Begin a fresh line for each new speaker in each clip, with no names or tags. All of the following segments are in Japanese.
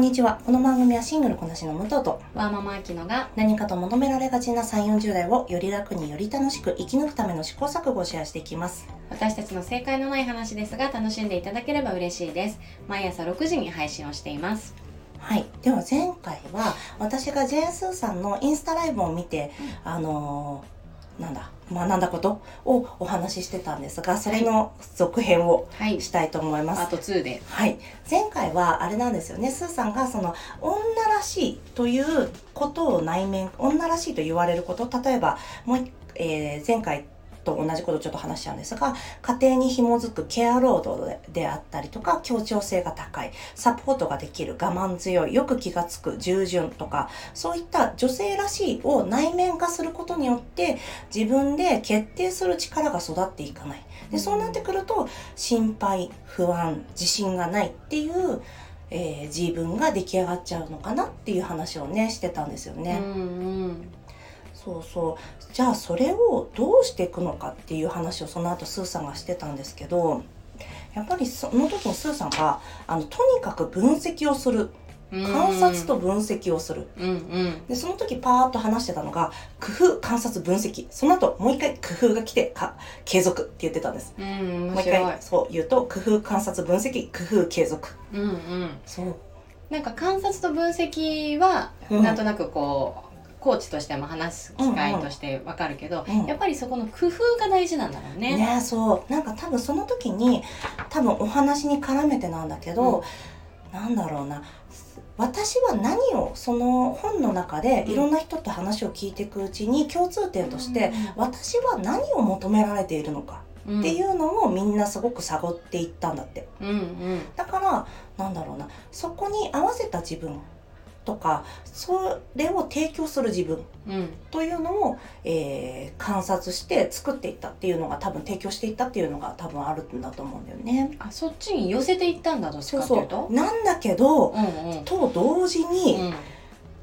んにちは。この番組はシングルこなしの武藤と
ワーママアキノが
何かと求められがちな3、40代をより楽により楽しく生き抜くための試行錯誤をシェアしていきます。
私たちの正解のない話ですが楽しんでいただければ嬉しいです毎朝6時に配信をしています
はい。では前回は私がジェーンスーさんのインスタライブを見て、あのーなんだ、学んだことをお話ししてたんですが、それの続編を
はい。
したいと思います。
パート2で。
はい、前回はあれなんですよね。スーさんがその女らしいということを内面女らしいと言われること例えばもう一、えー前回と同じことちょっと話しちゃうんですが家庭に紐づくケア労働でであったりとか協調性が高いサポートができる我慢強いよく気がつく従順とかそういった女性らしいを内面化することによって自分で決定する力が育っていかないでそうなってくると心配不安自信がないっていう、えー自分が出来上がっちゃうのかなっていう話をねしてたんですよね。
うんうん
そうそう。じゃあそれをどうしていくのかっていう話をその後スーさんがしてたんですけどやっぱりその時にスーさんがあのとにかく分析をする。
うん。
観察と分析をする。
うんうん。
でその時パーッと話してたのが工夫観察分析。その後もう一回工夫が来てか継続って言ってたんです。
うん
もう一回そう言うと工夫観察分析工夫継続。
うんうん。
そう。
なんか観察と分析は
うん。
なんとなくこうコーチとしても話す機会としてわかるけど、
うん
やっぱりそこの工夫が大事なんだろうね。
ねそう。なんか多分その時に多分お話に絡めてなんだけど、なんだろうな。私は何をその本の中でいろんな人と話を聞いていくうちに共通点として、私は何を求められているのか
うん。
っていうのをみんなすごく探っていったんだって。
うんうん。
だからなんだろうな。そこに合わせた自分とかそれを提供する自分
うん。
というのを、えー観察して作っていったっていうのが多分提供していったっていうのが多分あるんだと思うんだよね。
あそっちに寄せていったんだどっち
そうそ
かっていうと？
うなんだけど、
うんうん。
と同時に
うん。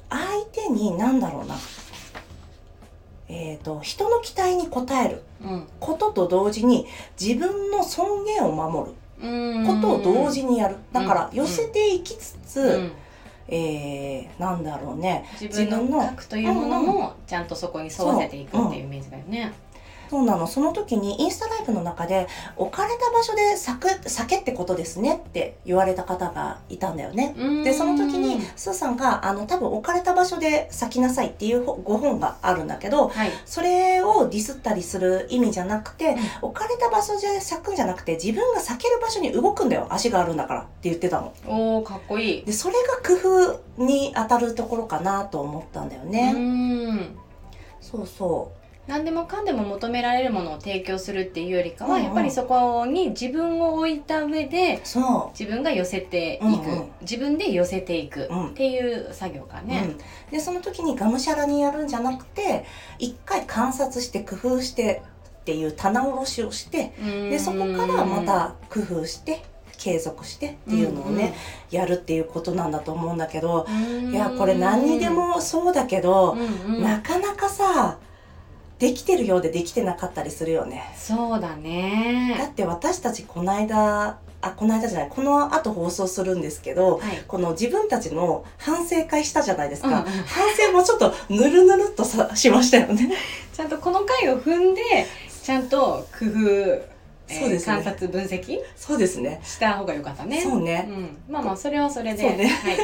相手に何だろうな。えー、と人の期待に応える。
うん。
ことと同時に自分の尊厳を守る。
うん。
ことを同時にやる。だから
うん。
寄せていきつつ、
うん
えー、なんだろうね
自分の核というものもちゃんとそこに沿わせていくっていうイメージだよね。
そうなのその時にインスタライブの中で置かれた場所で咲く酒ってことですねって言われた方がいたんだよね。でその時にスーさんがあの多分置かれた場所で咲きなさいっていうご本があるんだけど
はい
それをディスったりする意味じゃなくて、
うん
置かれた場所で咲くんじゃなくて自分が咲ける場所に動くんだよ足があるんだからって言ってたの。
おーかっこいい。
でそれが工夫に当たるところかなと思ったんだよね。
うん
そうそ
何でもかんでも求められるものを提供するっていうよりかは、
うんうん。
やっぱりそこに自分を置いた上で自分が寄せていく、
うんうん。
自分で寄せていく
うん。
っていう作業が
う、
ね。
うん、でその時にがむしゃらにやるんじゃなくて一回観察して工夫してっていう棚卸しをしてでそこからまた工夫して継続してっていうのをね、やるっていうことなんだと思うんだけど、
うんうん、
いやこれ何にでもそうだけど
う、んうん。
なかなかさできてるようでできてなかったりするよね。
そうだ
だ
ね。
って私たちこの間あこの間じゃないこの後放送するんですけど
はい。
この自分たちの反省会したじゃないですか、
うんうん
反省もちょっとぬるぬるっとさしましたよね。
ちゃんとこの回を踏んでちゃんと工夫、えー
そうですね
観察分析？
そうですね。
した方が良かったね。
そうね。
うん、まあまあそれはそれで、
ね
はい、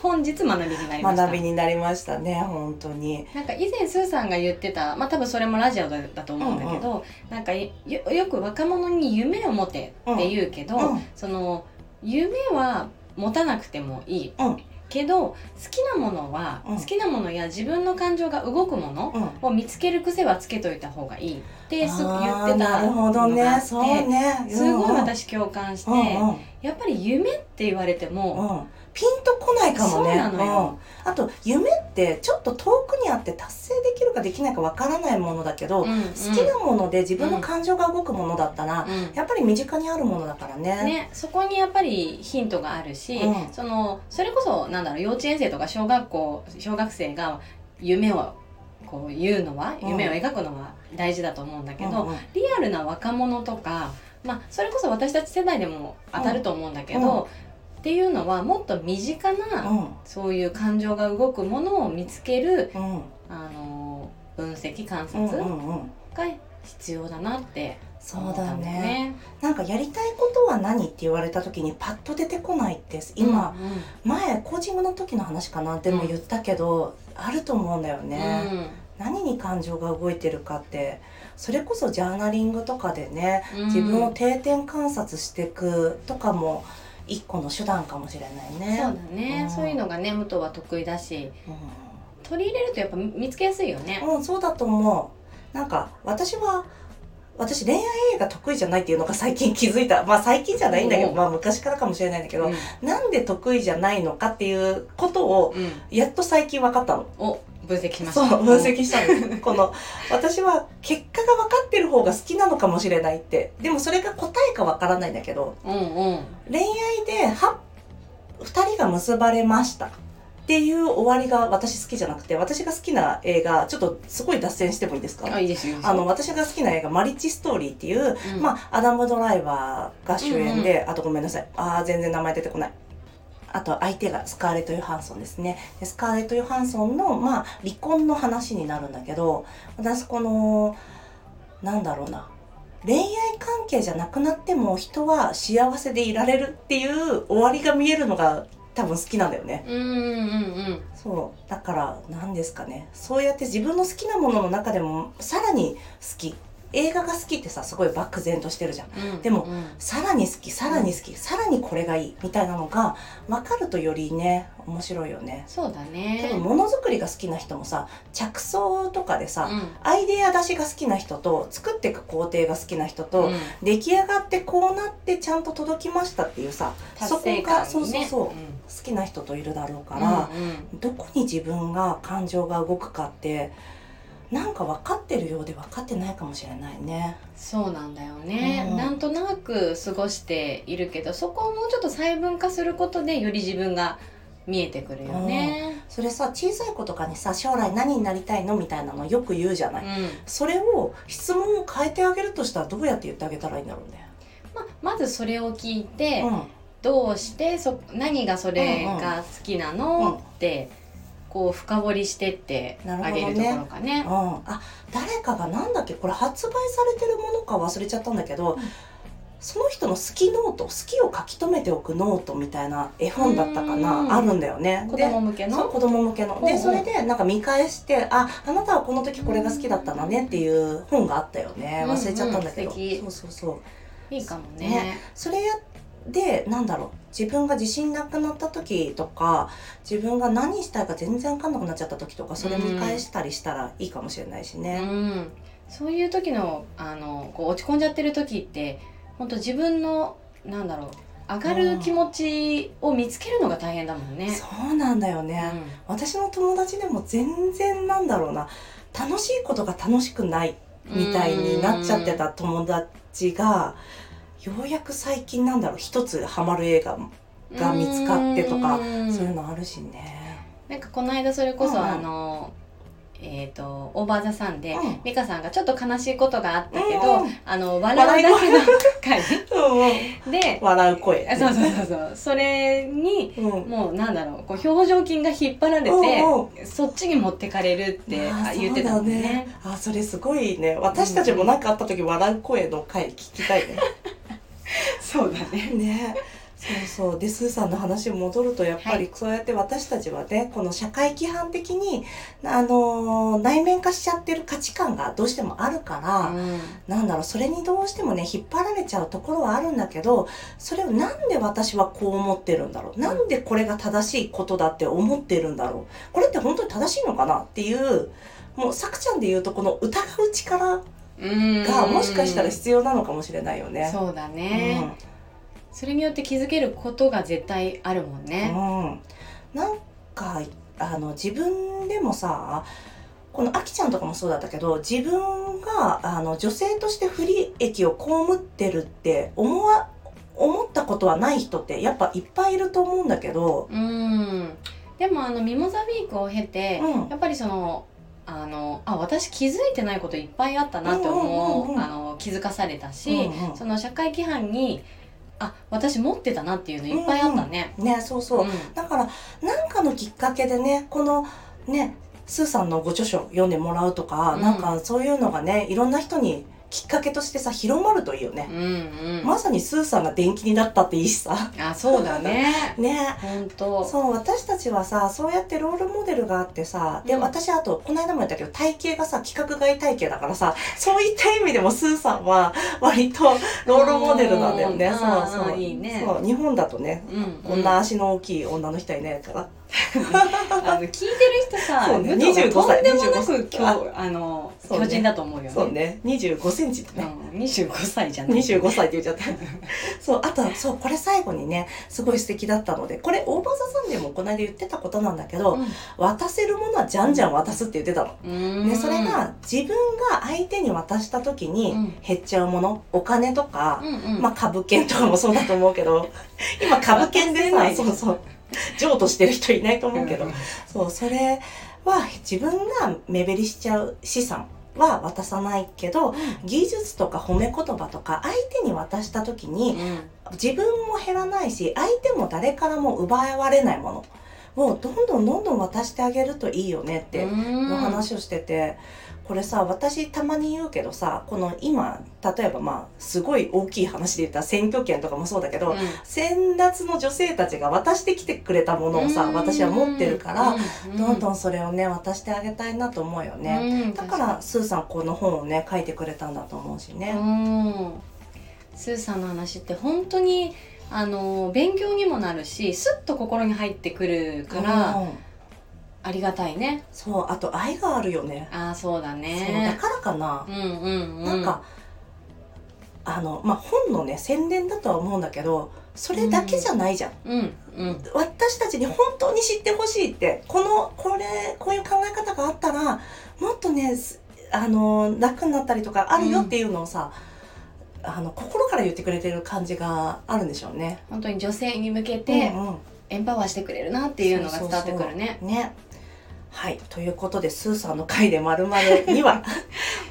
本日学びになりました。
学びになりましたね本当に。
なんか以前スーさんが言ってたまあ多分それもラジオだだと思うんだけど、なんかよよく若者に夢を持てって言うけど、
うん
その夢は持たなくてもいい、
うん
けど好きなものは、
うん。
好きなものや自分の感情が動くもの
うん。
を見つける癖はつけといた方がいいってす言
あー
ってた
なるほど
のがあって
ね。そうね。
すごい私共感して、
うんうん。
やっぱり夢って言われても、
うん、ピンとこないかもね。
そう
ん、あと夢ってちょっと遠くにあって達成できるかできないかわからないものだけど、
うんうん。
好きなもので自分の感情が動くものだったら、
うん。
やっぱり身近にあるものだからね。
ね、そこにやっぱりヒントがあるし、
うん。
そのそれこそなんだろう幼稚園生とか小学校小学生が夢をこう言うのは
うん。
夢を描くのは大事だと思うんだけど、
うんうん。
リアルな若者とか、まあ、それこそ私たち世代でも当たると思うんだけど、
うん
っていうのはもっと身近な、
うん。
そういう感情が動くものを見つける、
うん。
あの分析観
うん
察
うんうん。
が必要だなって
そうだね。
ね。
なんかやりたいことは何って言われた時にパッと出てこないって今、
うんうん。
前コーチングの時の話かなでも言ったけど、あると思うんだよね、何に感情が動いてるかって。それこそジャーナリングとかでね
うん。
自分を定点観察していくとかも一個の手段かもしれない
そう
ね。
だね、
うん。
そういうのがね武藤は得意だし。
う
取り入れるとやっぱ見つけやすいよね。
ん、うん、そうだと思う。なんか私は私恋愛映画得意じゃないっていうのが最近気づいた。まあ最近じゃないんだけど、
う。ん
まあ昔からかもしれないんだけど、
うん。
なんで得意じゃないのかっていうことを
うん。
やっと最近分かったの。
お分析しました。
そう分析したの。この私は結果が分かってる方が好きなのかもしれないって。でもそれが答えか分からないんだけど
うんうん。
恋愛では2人が結ばれました。っていう終わりが私好きじゃなくて私が好きな映画ちょっとすごい脱線してもいいですか？
あいいですよ。
あの私が好きな映画「マリッジストーリー」っていう、
うん。
まあ、アダム・ドライバーが主演で、あとごめんなさい。あー全然名前出てこないあと相手がスカーレット・ヨハンソンですね。でスカーレット・ヨハンソンの、まあ、離婚の話になるんだけど私このなんだろうな。恋愛関係じゃなくなっても人は幸せでいられるっていう終わりが見えるのが多分好きなんだよね。
うんうんうん
そう。だから何ですかね。そうやって自分の好きなものの中でもさらに好き映画が好きってさすごい漠然としてるじゃん。
うん
でも
うん。
さらに好きさらに好き、さらにこれがいいみたいなのが分かるとよりね面白いよね。
そうだ
多
ね。
分ものづくりが好きな人もさ着想とかでさ、
うん。
アイデア出しが好きな人と作っていく工程が好きな人と、
うん。
出来上がってこうなってちゃんと届きましたっていうさそこがそうそうそう、
ね
好きな人といるだろうか
うん
ら、
うんうん。
どこに自分が感情が動くかってなんか分かってるようで分かってないかもしれないね。
そうなんだよね、
うん
なんとなく過ごしているけどそこをもうちょっと細分化することでより自分が見えてくるよね。
それさ小さい子とかにさ将来何になりたいのみたいなのよく言うじゃない、
うん。
それを質問を変えてあげるとしたらどうやって言ってあげたらいいんだろうね。
ままずそれを聞いて、
うん。
どうしてそ何がそれが好きなの、
うんうん
ってこう深掘りしてってあげるところかね。
うん、あ誰かがなんだっけ？これ発売されてるものか忘れちゃったんだけど、
うん。
その人の好きノート好きを書き留めておくノートみたいな絵本だったか
うん。
なあるんだよね。
で
子
供向けの？
子供向けの。でそれでなんか見返してああなたはこの時これが好きだったのねっていう本があったよね。忘れちゃったんだけど、
うんうん素敵。
そうそうそう。
いいかもね。
ね。それやでなんだろう。自分が自信なくなった時とか自分が何したいか全然分かんなくなっちゃった時とかそれ見返したりしたらいいかもしれないし
う
ね。
ん、そういう時のあのこう落ち込んじゃってる時って本当自分のなんだろう上がる気持ちを見つけるのが大変だもんね。
そうなんだよね、私の友達でも全然なんだろうな。楽しいことが楽しくないみたいになっちゃってた友達がようやく最近なんだろう一つハマる映画が見つかってとか
うん。
そういうのあるしね。
なんかこの間それこそ、
うんうん。
あのえっ、とオーバーザさんで、
うん。
美香さんがちょっと悲しいことがあったけど、
うんうん。
あの笑うだけの回。
うん
で
笑う声。
あそうそうそうそう。それに
うん。
もうなんだろうこう表情筋が引っ張られて、そっちに持ってかれるって
あ
あ言ってたもんね。
そうだね。あそれすごいね。私たちも何かあった時笑う声の回聞きたいね
そうだね。
ね。そうそう。でスーさんの話に戻るとやっぱりそうやって私たちはねこの社会規範的に、あのー内面化しちゃってる価値観がどうしてもあるから、
うん。
なんだろうそれにどうしてもね引っ張られちゃうところはあるんだけどそれをなんで私はこう思ってるんだろう？なんでこれが正しいことだって思ってるんだろう？これって本当に正しいのかな？っていうもうさくちゃんで言うとこの疑う力
うん
がもしかしたら必要なのかもしれないよね。
そうだね、それによって気づけることが絶対あるもん
うん
ね。
うん、なんかあの自分でもさこのあきちゃんとかもそうだったけど自分があの女性として不利益を被ってるって思わ思ったことはない人ってやっぱいっぱいいると思うんだけど、
うん。でもあのミモザウィークを経て、
うん。
やっぱりそのあのあ私気づいてないこといっぱいあったなって思う,、
うんうんうんうん。
あの気づかされたし、
うんうん
その社会規範にあ私持ってたなっていうのいっぱいあったね。
ねそうそう、
うん。
だから何かのきっかけでねこのねスーさんのご著書読んでもらうとか、
うん。
なんかそういうのがねいろんな人にきっかけとしてさ広まるといいよね、
うんうん。
まさにスーさんが電気になったっていいしさ。
あそうだね。
ね。
本当。
そう私たちはさそうやってロールモデルがあってさで、
うん。
私あとこの間も言ったけど体型がさ規格外体型だからさそういった意味でもスーさんは割とロールモデルなんだよね。
うん。
そうそう。
いいね。
そう日本だとね
うん
こんな足の大きい女の人はいないから、
あの聞いてる人さ、
そうね。
武藤が
25歳。
とんでもなく
25
今日あの
ね。
巨人だと思うよね。
そうね。25センチってね、
うん、25歳じゃない。
25歳って言っちゃった。そうあとそうこれ最後にねすごい素敵だったのでこれオーバーザさんでもこの間言ってたことなんだけど、渡せるものはじゃんじゃん渡すって言ってたの。
うん。
でそれが自分が相手に渡した時に
うん。
減っちゃうものお金とか
う、んうん。
まあ株券とかもそうだと思うけど今株券でさそうそう 譲渡してる人いないと思うけど、
うん
そうそれは自分が目減りしちゃう資産は渡さないけど技術とか褒め言葉とか相手に渡した時に自分も減らないし相手も誰からも奪われないもの。をどんどんどんどん渡してあげるといいよねって
うん。
の話をしてて、これさ私たまに言うけどさこの今例えばまあすごい大きい話で言ったら選挙権とかもそうだけど、先達の女性たちが渡してきてくれたものをさ、
うん。
私は持ってるから、どん。ど
ん
んそれをね渡してあげたいなと思うよね。
ね
だからスーさんこの本をね書いてくれたんだと思うしね。
うん。スーさんの話って本当にあの勉強にもなるしスッと心に入ってくるから
うん
ありがたいね
そうあと愛があるよね。
ああそうだ
そうだ
ね
からかな。
うんうんうん
なんかあのまあ本のね宣伝だとは思うんだけどそれだけじゃないじゃん。
うんうん
私たちに本当に知ってほしいってこのこれこういう考え方があったらもっとねすあの楽になったりとかあるよっていうのをさ、あの心から言ってくれてる感じがあるんでしょうね。
本当に女性に向けて
うんうん
エンパワーしてくれるなっていうのが伝わってくるね
そうそうそうね。はい。ということで、スーさんの回でまるまる2話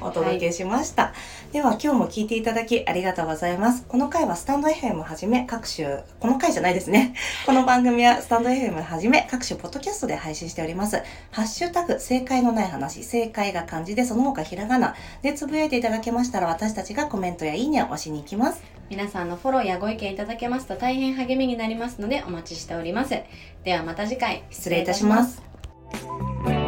お届けしました。では、今日も聞いていただきありがとうございます。この回はスタンド FM はじめ各種、この回じゃないですね。この番組はスタンド FM はじめ各種ポッドキャストで配信しております。ハッシュタグ、正解のない話、正解が漢字でその他ひらがなでつぶやいていただけましたら私たちがコメントやいいねを押しに行きます。
皆さんのフォローやご意見いただけますと大変励みになりますのでお待ちしておりますではまた次回
失礼いたします。Bye.